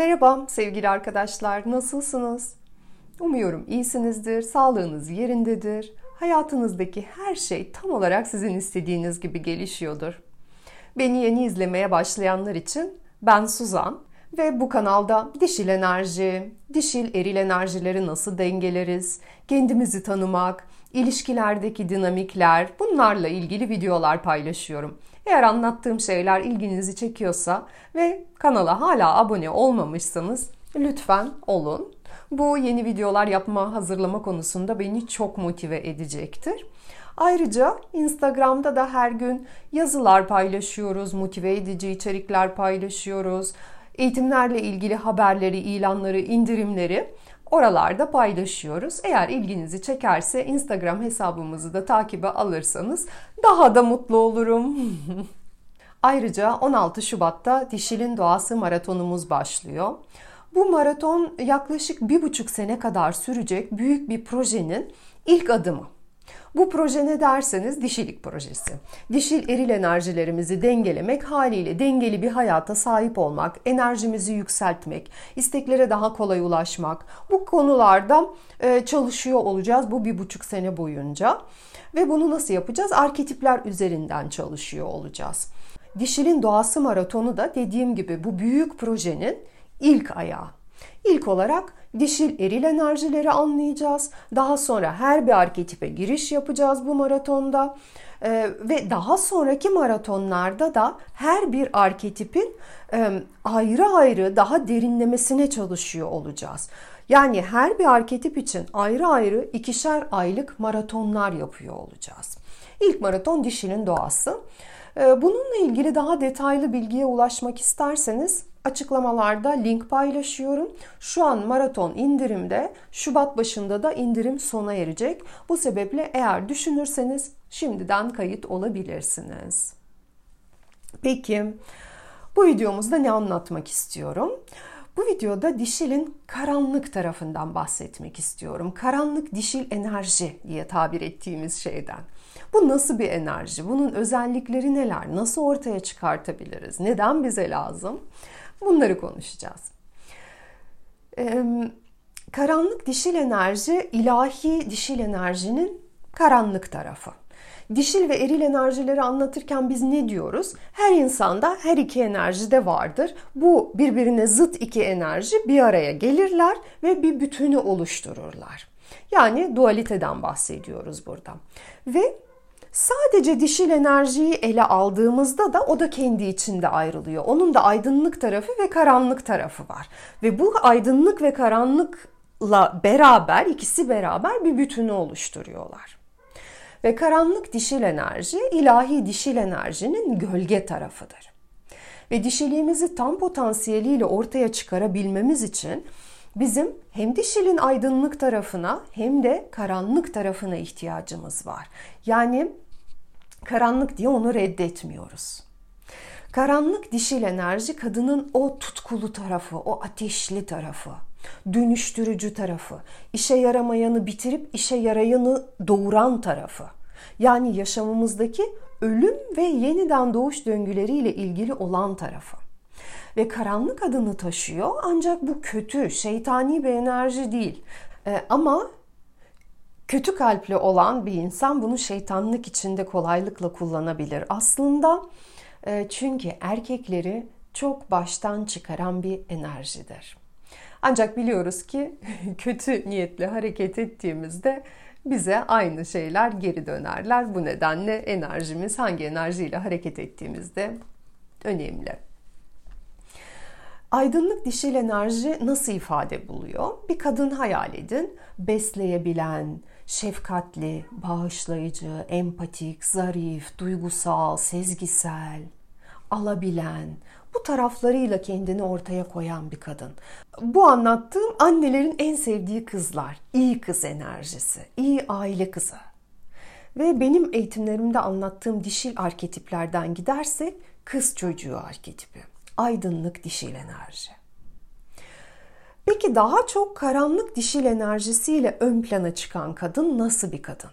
Merhaba sevgili arkadaşlar, nasılsınız? Umuyorum iyisinizdir, sağlığınız yerindedir. Hayatınızdaki her şey tam olarak sizin istediğiniz gibi gelişiyordur. Beni yeni izlemeye başlayanlar için ben Suzan ve bu kanalda dişil enerji, dişil eril enerjileri nasıl dengeleriz, kendimizi tanımak, ilişkilerdeki dinamikler bunlarla ilgili videolar paylaşıyorum. Eğer anlattığım şeyler ilginizi çekiyorsa ve kanala hala abone olmamışsanız lütfen olun. Bu yeni videolar yapma, hazırlama konusunda beni çok motive edecektir. Ayrıca Instagram'da da her gün yazılar paylaşıyoruz, motive edici içerikler paylaşıyoruz. Eğitimlerle ilgili haberleri, ilanları, indirimleri oralarda paylaşıyoruz. Eğer ilginizi çekerse Instagram hesabımızı da takibe alırsanız daha da mutlu olurum. Ayrıca 16 Şubat'ta Dişil'in Doğası maratonumuz başlıyor. Bu maraton yaklaşık bir buçuk sene kadar sürecek büyük bir projenin ilk adımı. Bu proje ne derseniz dişilik projesi. Dişil eril enerjilerimizi dengelemek haliyle dengeli bir hayata sahip olmak, enerjimizi yükseltmek, isteklere daha kolay ulaşmak. Bu konularda e, çalışıyor olacağız bu bir buçuk sene boyunca. Ve bunu nasıl yapacağız? Arketipler üzerinden çalışıyor olacağız. Dişilin Doğası Maratonu da dediğim gibi bu büyük projenin ilk ayağı. İlk olarak dişil eril enerjileri anlayacağız. Daha sonra her bir arketipe giriş yapacağız bu maratonda. Ee, ve daha sonraki maratonlarda da her bir arketipin e, ayrı ayrı daha derinlemesine çalışıyor olacağız. Yani her bir arketip için ayrı ayrı ikişer aylık maratonlar yapıyor olacağız. İlk maraton dişinin doğası. Ee, bununla ilgili daha detaylı bilgiye ulaşmak isterseniz açıklamalarda link paylaşıyorum. Şu an maraton indirimde, Şubat başında da indirim sona erecek. Bu sebeple eğer düşünürseniz şimdiden kayıt olabilirsiniz. Peki bu videomuzda ne anlatmak istiyorum? Bu videoda dişilin karanlık tarafından bahsetmek istiyorum. Karanlık dişil enerji diye tabir ettiğimiz şeyden. Bu nasıl bir enerji? Bunun özellikleri neler? Nasıl ortaya çıkartabiliriz? Neden bize lazım? Bunları konuşacağız. Ee, karanlık dişil enerji ilahi dişil enerjinin karanlık tarafı. Dişil ve eril enerjileri anlatırken biz ne diyoruz? Her insanda her iki enerji de vardır. Bu birbirine zıt iki enerji bir araya gelirler ve bir bütünü oluştururlar. Yani dualiteden bahsediyoruz burada. Ve Sadece dişil enerjiyi ele aldığımızda da o da kendi içinde ayrılıyor. Onun da aydınlık tarafı ve karanlık tarafı var. Ve bu aydınlık ve karanlıkla beraber ikisi beraber bir bütünü oluşturuyorlar. Ve karanlık dişil enerji ilahi dişil enerjinin gölge tarafıdır. Ve dişiliğimizi tam potansiyeliyle ortaya çıkarabilmemiz için bizim hem dişilin aydınlık tarafına hem de karanlık tarafına ihtiyacımız var. Yani karanlık diye onu reddetmiyoruz. Karanlık dişil enerji kadının o tutkulu tarafı, o ateşli tarafı, dönüştürücü tarafı, işe yaramayanı bitirip işe yarayanı doğuran tarafı. Yani yaşamımızdaki ölüm ve yeniden doğuş döngüleriyle ilgili olan tarafı ve karanlık adını taşıyor. Ancak bu kötü, şeytani bir enerji değil. E, ama kötü kalpli olan bir insan bunu şeytanlık içinde kolaylıkla kullanabilir. Aslında e, çünkü erkekleri çok baştan çıkaran bir enerjidir. Ancak biliyoruz ki kötü niyetle hareket ettiğimizde bize aynı şeyler geri dönerler. Bu nedenle enerjimiz hangi enerjiyle hareket ettiğimizde önemli. Aydınlık dişil enerji nasıl ifade buluyor? Bir kadın hayal edin. Besleyebilen, şefkatli, bağışlayıcı, empatik, zarif, duygusal, sezgisel, alabilen, bu taraflarıyla kendini ortaya koyan bir kadın. Bu anlattığım annelerin en sevdiği kızlar. İyi kız enerjisi, iyi aile kızı. Ve benim eğitimlerimde anlattığım dişil arketiplerden gidersek kız çocuğu arketipi aydınlık dişil enerji. Peki daha çok karanlık dişil enerjisiyle ön plana çıkan kadın nasıl bir kadın?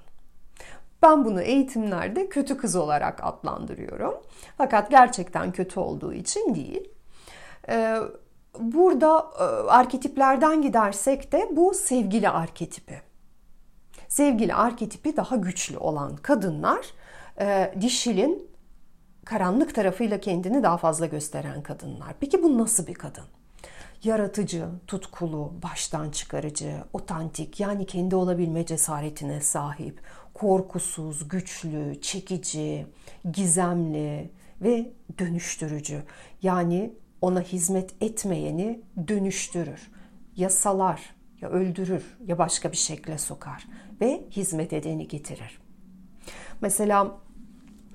Ben bunu eğitimlerde kötü kız olarak adlandırıyorum. Fakat gerçekten kötü olduğu için değil. Ee, burada e, arketiplerden gidersek de bu sevgili arketipi. Sevgili arketipi daha güçlü olan kadınlar e, dişilin karanlık tarafıyla kendini daha fazla gösteren kadınlar. Peki bu nasıl bir kadın? Yaratıcı, tutkulu, baştan çıkarıcı, otantik yani kendi olabilme cesaretine sahip, korkusuz, güçlü, çekici, gizemli ve dönüştürücü. Yani ona hizmet etmeyeni dönüştürür. Ya salar, ya öldürür, ya başka bir şekle sokar ve hizmet edeni getirir. Mesela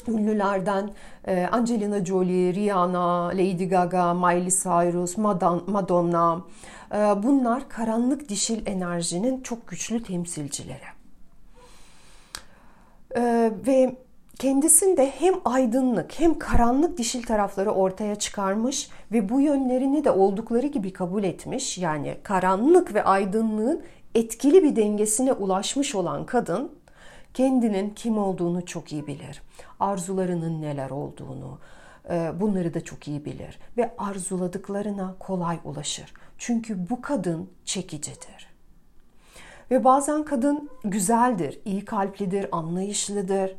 ünlülerden e, Angelina Jolie, Rihanna, Lady Gaga, Miley Cyrus, Madonna e, bunlar karanlık dişil enerjinin çok güçlü temsilcileri. E, ve kendisinde hem aydınlık hem karanlık dişil tarafları ortaya çıkarmış ve bu yönlerini de oldukları gibi kabul etmiş. Yani karanlık ve aydınlığın etkili bir dengesine ulaşmış olan kadın kendinin kim olduğunu çok iyi bilir. Arzularının neler olduğunu, e, bunları da çok iyi bilir ve arzuladıklarına kolay ulaşır. Çünkü bu kadın çekicidir. Ve bazen kadın güzeldir, iyi kalplidir, anlayışlıdır.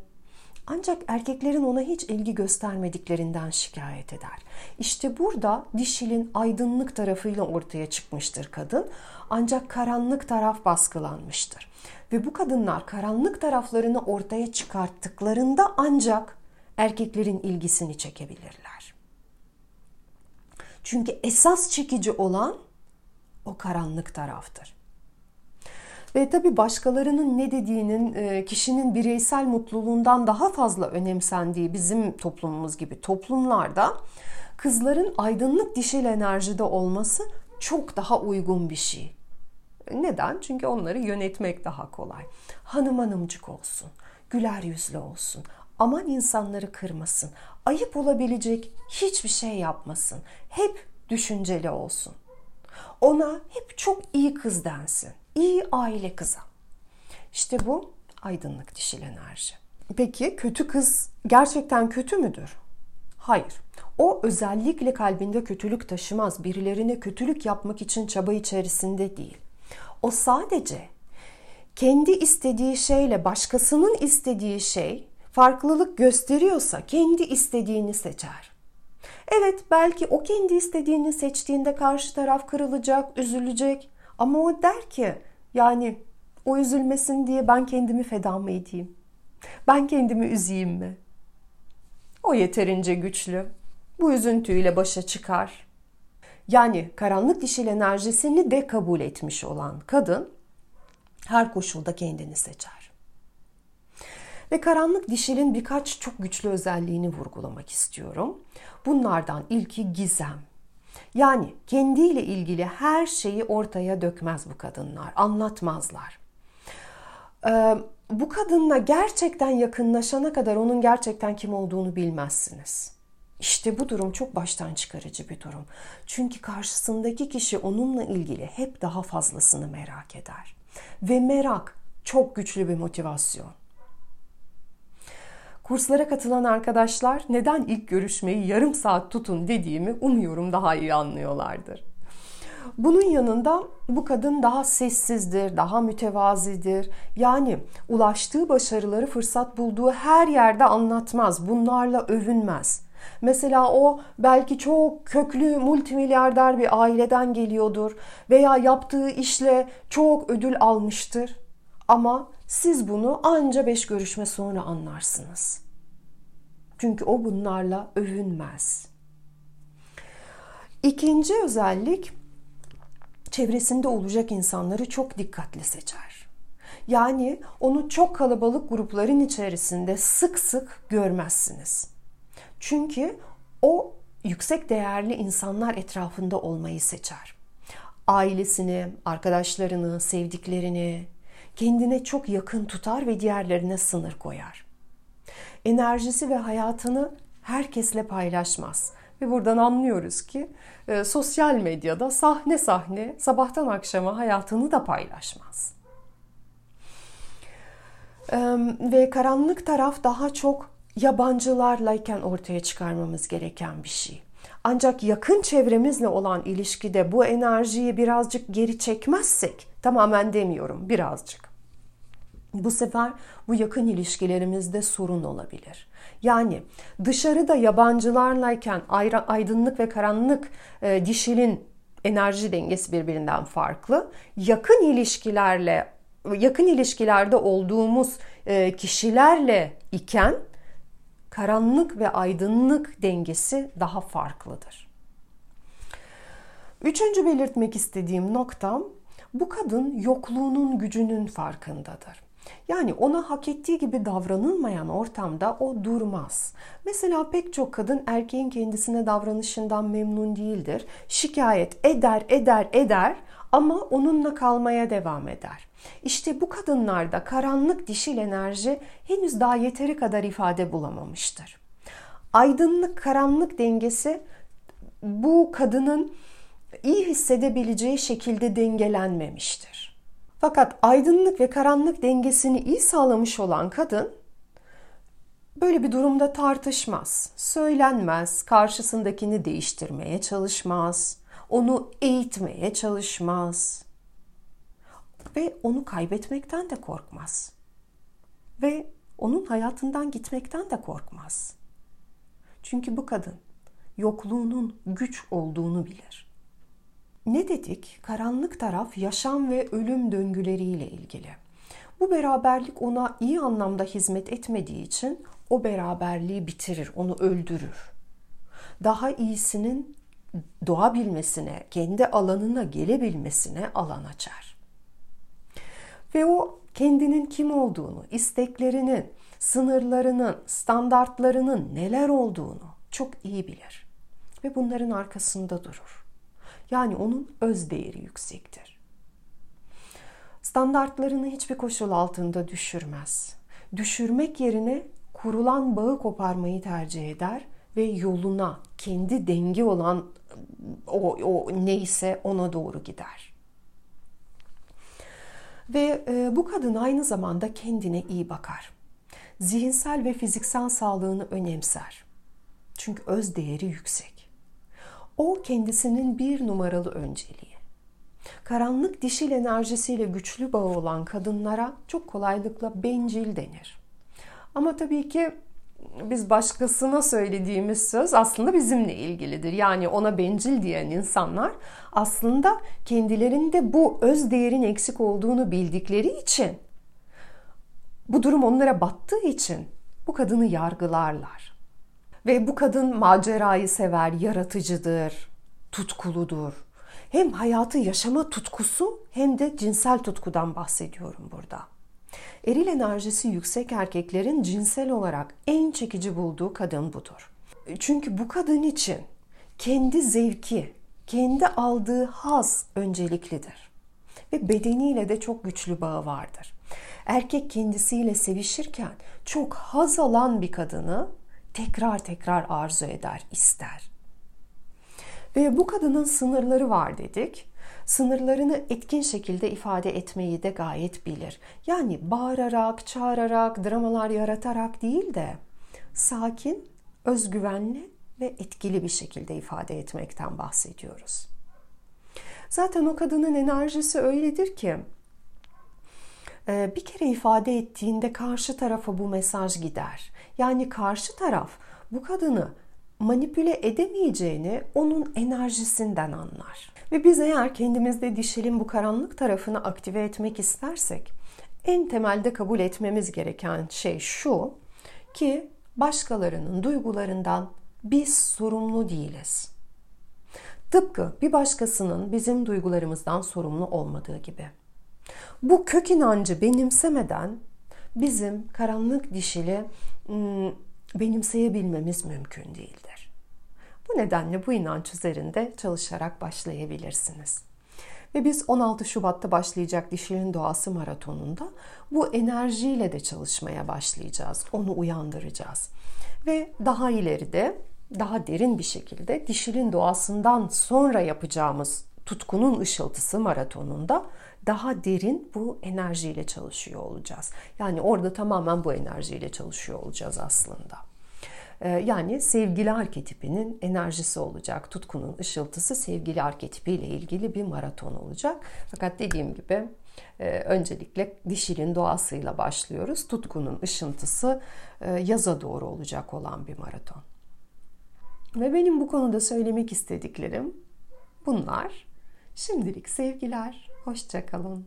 Ancak erkeklerin ona hiç ilgi göstermediklerinden şikayet eder. İşte burada dişilin aydınlık tarafıyla ortaya çıkmıştır kadın. Ancak karanlık taraf baskılanmıştır. Ve bu kadınlar karanlık taraflarını ortaya çıkarttıklarında ancak erkeklerin ilgisini çekebilirler. Çünkü esas çekici olan o karanlık taraftır. Ve tabi başkalarının ne dediğinin e, kişinin bireysel mutluluğundan daha fazla önemsendiği bizim toplumumuz gibi toplumlarda kızların aydınlık dişil enerjide olması çok daha uygun bir şey. Neden? Çünkü onları yönetmek daha kolay. Hanım hanımcık olsun, güler yüzlü olsun, aman insanları kırmasın, ayıp olabilecek hiçbir şey yapmasın, hep düşünceli olsun. Ona hep çok iyi kız densin, iyi aile kızı. İşte bu aydınlık dişil enerji. Peki kötü kız gerçekten kötü müdür? Hayır. O özellikle kalbinde kötülük taşımaz. Birilerine kötülük yapmak için çaba içerisinde değil. O sadece kendi istediği şeyle başkasının istediği şey farklılık gösteriyorsa kendi istediğini seçer. Evet belki o kendi istediğini seçtiğinde karşı taraf kırılacak, üzülecek ama o der ki yani o üzülmesin diye ben kendimi feda mı edeyim? Ben kendimi üzeyim mi? O yeterince güçlü. Bu üzüntüyle başa çıkar. Yani karanlık dişil enerjisini de kabul etmiş olan kadın her koşulda kendini seçer. Ve karanlık dişilin birkaç çok güçlü özelliğini vurgulamak istiyorum. Bunlardan ilki gizem. Yani kendiyle ilgili her şeyi ortaya dökmez bu kadınlar, anlatmazlar. Ee, bu kadınla gerçekten yakınlaşana kadar onun gerçekten kim olduğunu bilmezsiniz. İşte bu durum çok baştan çıkarıcı bir durum. Çünkü karşısındaki kişi onunla ilgili hep daha fazlasını merak eder. Ve merak çok güçlü bir motivasyon. Kurslara katılan arkadaşlar neden ilk görüşmeyi yarım saat tutun dediğimi umuyorum daha iyi anlıyorlardır. Bunun yanında bu kadın daha sessizdir, daha mütevazidir. Yani ulaştığı başarıları fırsat bulduğu her yerde anlatmaz, bunlarla övünmez. Mesela o belki çok köklü multimilyarder bir aileden geliyordur veya yaptığı işle çok ödül almıştır. Ama siz bunu anca beş görüşme sonra anlarsınız. Çünkü o bunlarla övünmez. İkinci özellik çevresinde olacak insanları çok dikkatli seçer. Yani onu çok kalabalık grupların içerisinde sık sık görmezsiniz. Çünkü o yüksek değerli insanlar etrafında olmayı seçer. Ailesini, arkadaşlarını, sevdiklerini kendine çok yakın tutar ve diğerlerine sınır koyar. Enerjisi ve hayatını herkesle paylaşmaz. Ve buradan anlıyoruz ki e, sosyal medyada sahne sahne sabahtan akşama hayatını da paylaşmaz. E, ve karanlık taraf daha çok yabancılarlayken ortaya çıkarmamız gereken bir şey. Ancak yakın çevremizle olan ilişkide bu enerjiyi birazcık geri çekmezsek, tamamen demiyorum, birazcık. Bu sefer bu yakın ilişkilerimizde sorun olabilir. Yani dışarıda yabancılarlayken aydınlık ve karanlık e, dişilin enerji dengesi birbirinden farklı. Yakın ilişkilerle yakın ilişkilerde olduğumuz e, kişilerle iken karanlık ve aydınlık dengesi daha farklıdır. Üçüncü belirtmek istediğim noktam bu kadın yokluğunun gücünün farkındadır. Yani ona hak ettiği gibi davranılmayan ortamda o durmaz. Mesela pek çok kadın erkeğin kendisine davranışından memnun değildir. Şikayet eder, eder, eder ama onunla kalmaya devam eder. İşte bu kadınlarda karanlık dişil enerji henüz daha yeteri kadar ifade bulamamıştır. Aydınlık karanlık dengesi bu kadının iyi hissedebileceği şekilde dengelenmemiştir. Fakat aydınlık ve karanlık dengesini iyi sağlamış olan kadın böyle bir durumda tartışmaz, söylenmez, karşısındakini değiştirmeye çalışmaz, onu eğitmeye çalışmaz ve onu kaybetmekten de korkmaz. Ve onun hayatından gitmekten de korkmaz. Çünkü bu kadın yokluğunun güç olduğunu bilir. Ne dedik? Karanlık taraf yaşam ve ölüm döngüleriyle ilgili. Bu beraberlik ona iyi anlamda hizmet etmediği için o beraberliği bitirir, onu öldürür. Daha iyisinin doğabilmesine, kendi alanına gelebilmesine alan açar. Ve o kendinin kim olduğunu, isteklerinin, sınırlarının, standartlarının neler olduğunu çok iyi bilir. Ve bunların arkasında durur. Yani onun öz değeri yüksektir. Standartlarını hiçbir koşul altında düşürmez. Düşürmek yerine kurulan bağı koparmayı tercih eder ve yoluna kendi dengi olan o, o neyse ona doğru gider. Ve e, bu kadın aynı zamanda kendine iyi bakar. Zihinsel ve fiziksel sağlığını önemser. Çünkü öz değeri yüksek. O kendisinin bir numaralı önceliği. Karanlık dişil enerjisiyle güçlü bağı olan kadınlara çok kolaylıkla bencil denir. Ama tabii ki biz başkasına söylediğimiz söz aslında bizimle ilgilidir. Yani ona bencil diyen insanlar aslında kendilerinde bu öz değerin eksik olduğunu bildikleri için bu durum onlara battığı için bu kadını yargılarlar. Ve bu kadın macerayı sever, yaratıcıdır, tutkuludur. Hem hayatı yaşama tutkusu hem de cinsel tutkudan bahsediyorum burada. Eril enerjisi yüksek erkeklerin cinsel olarak en çekici bulduğu kadın budur. Çünkü bu kadın için kendi zevki, kendi aldığı haz önceliklidir. Ve bedeniyle de çok güçlü bağı vardır. Erkek kendisiyle sevişirken çok haz alan bir kadını tekrar tekrar arzu eder, ister. Ve bu kadının sınırları var dedik sınırlarını etkin şekilde ifade etmeyi de gayet bilir. Yani bağırarak, çağırarak, dramalar yaratarak değil de sakin, özgüvenli ve etkili bir şekilde ifade etmekten bahsediyoruz. Zaten o kadının enerjisi öyledir ki e, bir kere ifade ettiğinde karşı tarafa bu mesaj gider. Yani karşı taraf bu kadını manipüle edemeyeceğini onun enerjisinden anlar. Ve biz eğer kendimizde dişilin bu karanlık tarafını aktive etmek istersek en temelde kabul etmemiz gereken şey şu ki başkalarının duygularından biz sorumlu değiliz. Tıpkı bir başkasının bizim duygularımızdan sorumlu olmadığı gibi. Bu kök inancı benimsemeden bizim karanlık dişili benimseyebilmemiz mümkün değildir. Bu nedenle bu inanç üzerinde çalışarak başlayabilirsiniz. Ve biz 16 Şubat'ta başlayacak Dişirin Doğası Maratonu'nda bu enerjiyle de çalışmaya başlayacağız. Onu uyandıracağız. Ve daha ileride, daha derin bir şekilde dişilin doğasından sonra yapacağımız tutkunun ışıltısı maratonunda daha derin bu enerjiyle çalışıyor olacağız. Yani orada tamamen bu enerjiyle çalışıyor olacağız aslında. Ee, yani sevgili arketipinin enerjisi olacak. Tutkunun ışıltısı sevgili arketipiyle ilgili bir maraton olacak. Fakat dediğim gibi e, öncelikle dişilin doğasıyla başlıyoruz. Tutkunun ışıntısı e, yaza doğru olacak olan bir maraton. Ve benim bu konuda söylemek istediklerim bunlar. Şimdilik sevgiler, hoşçakalın.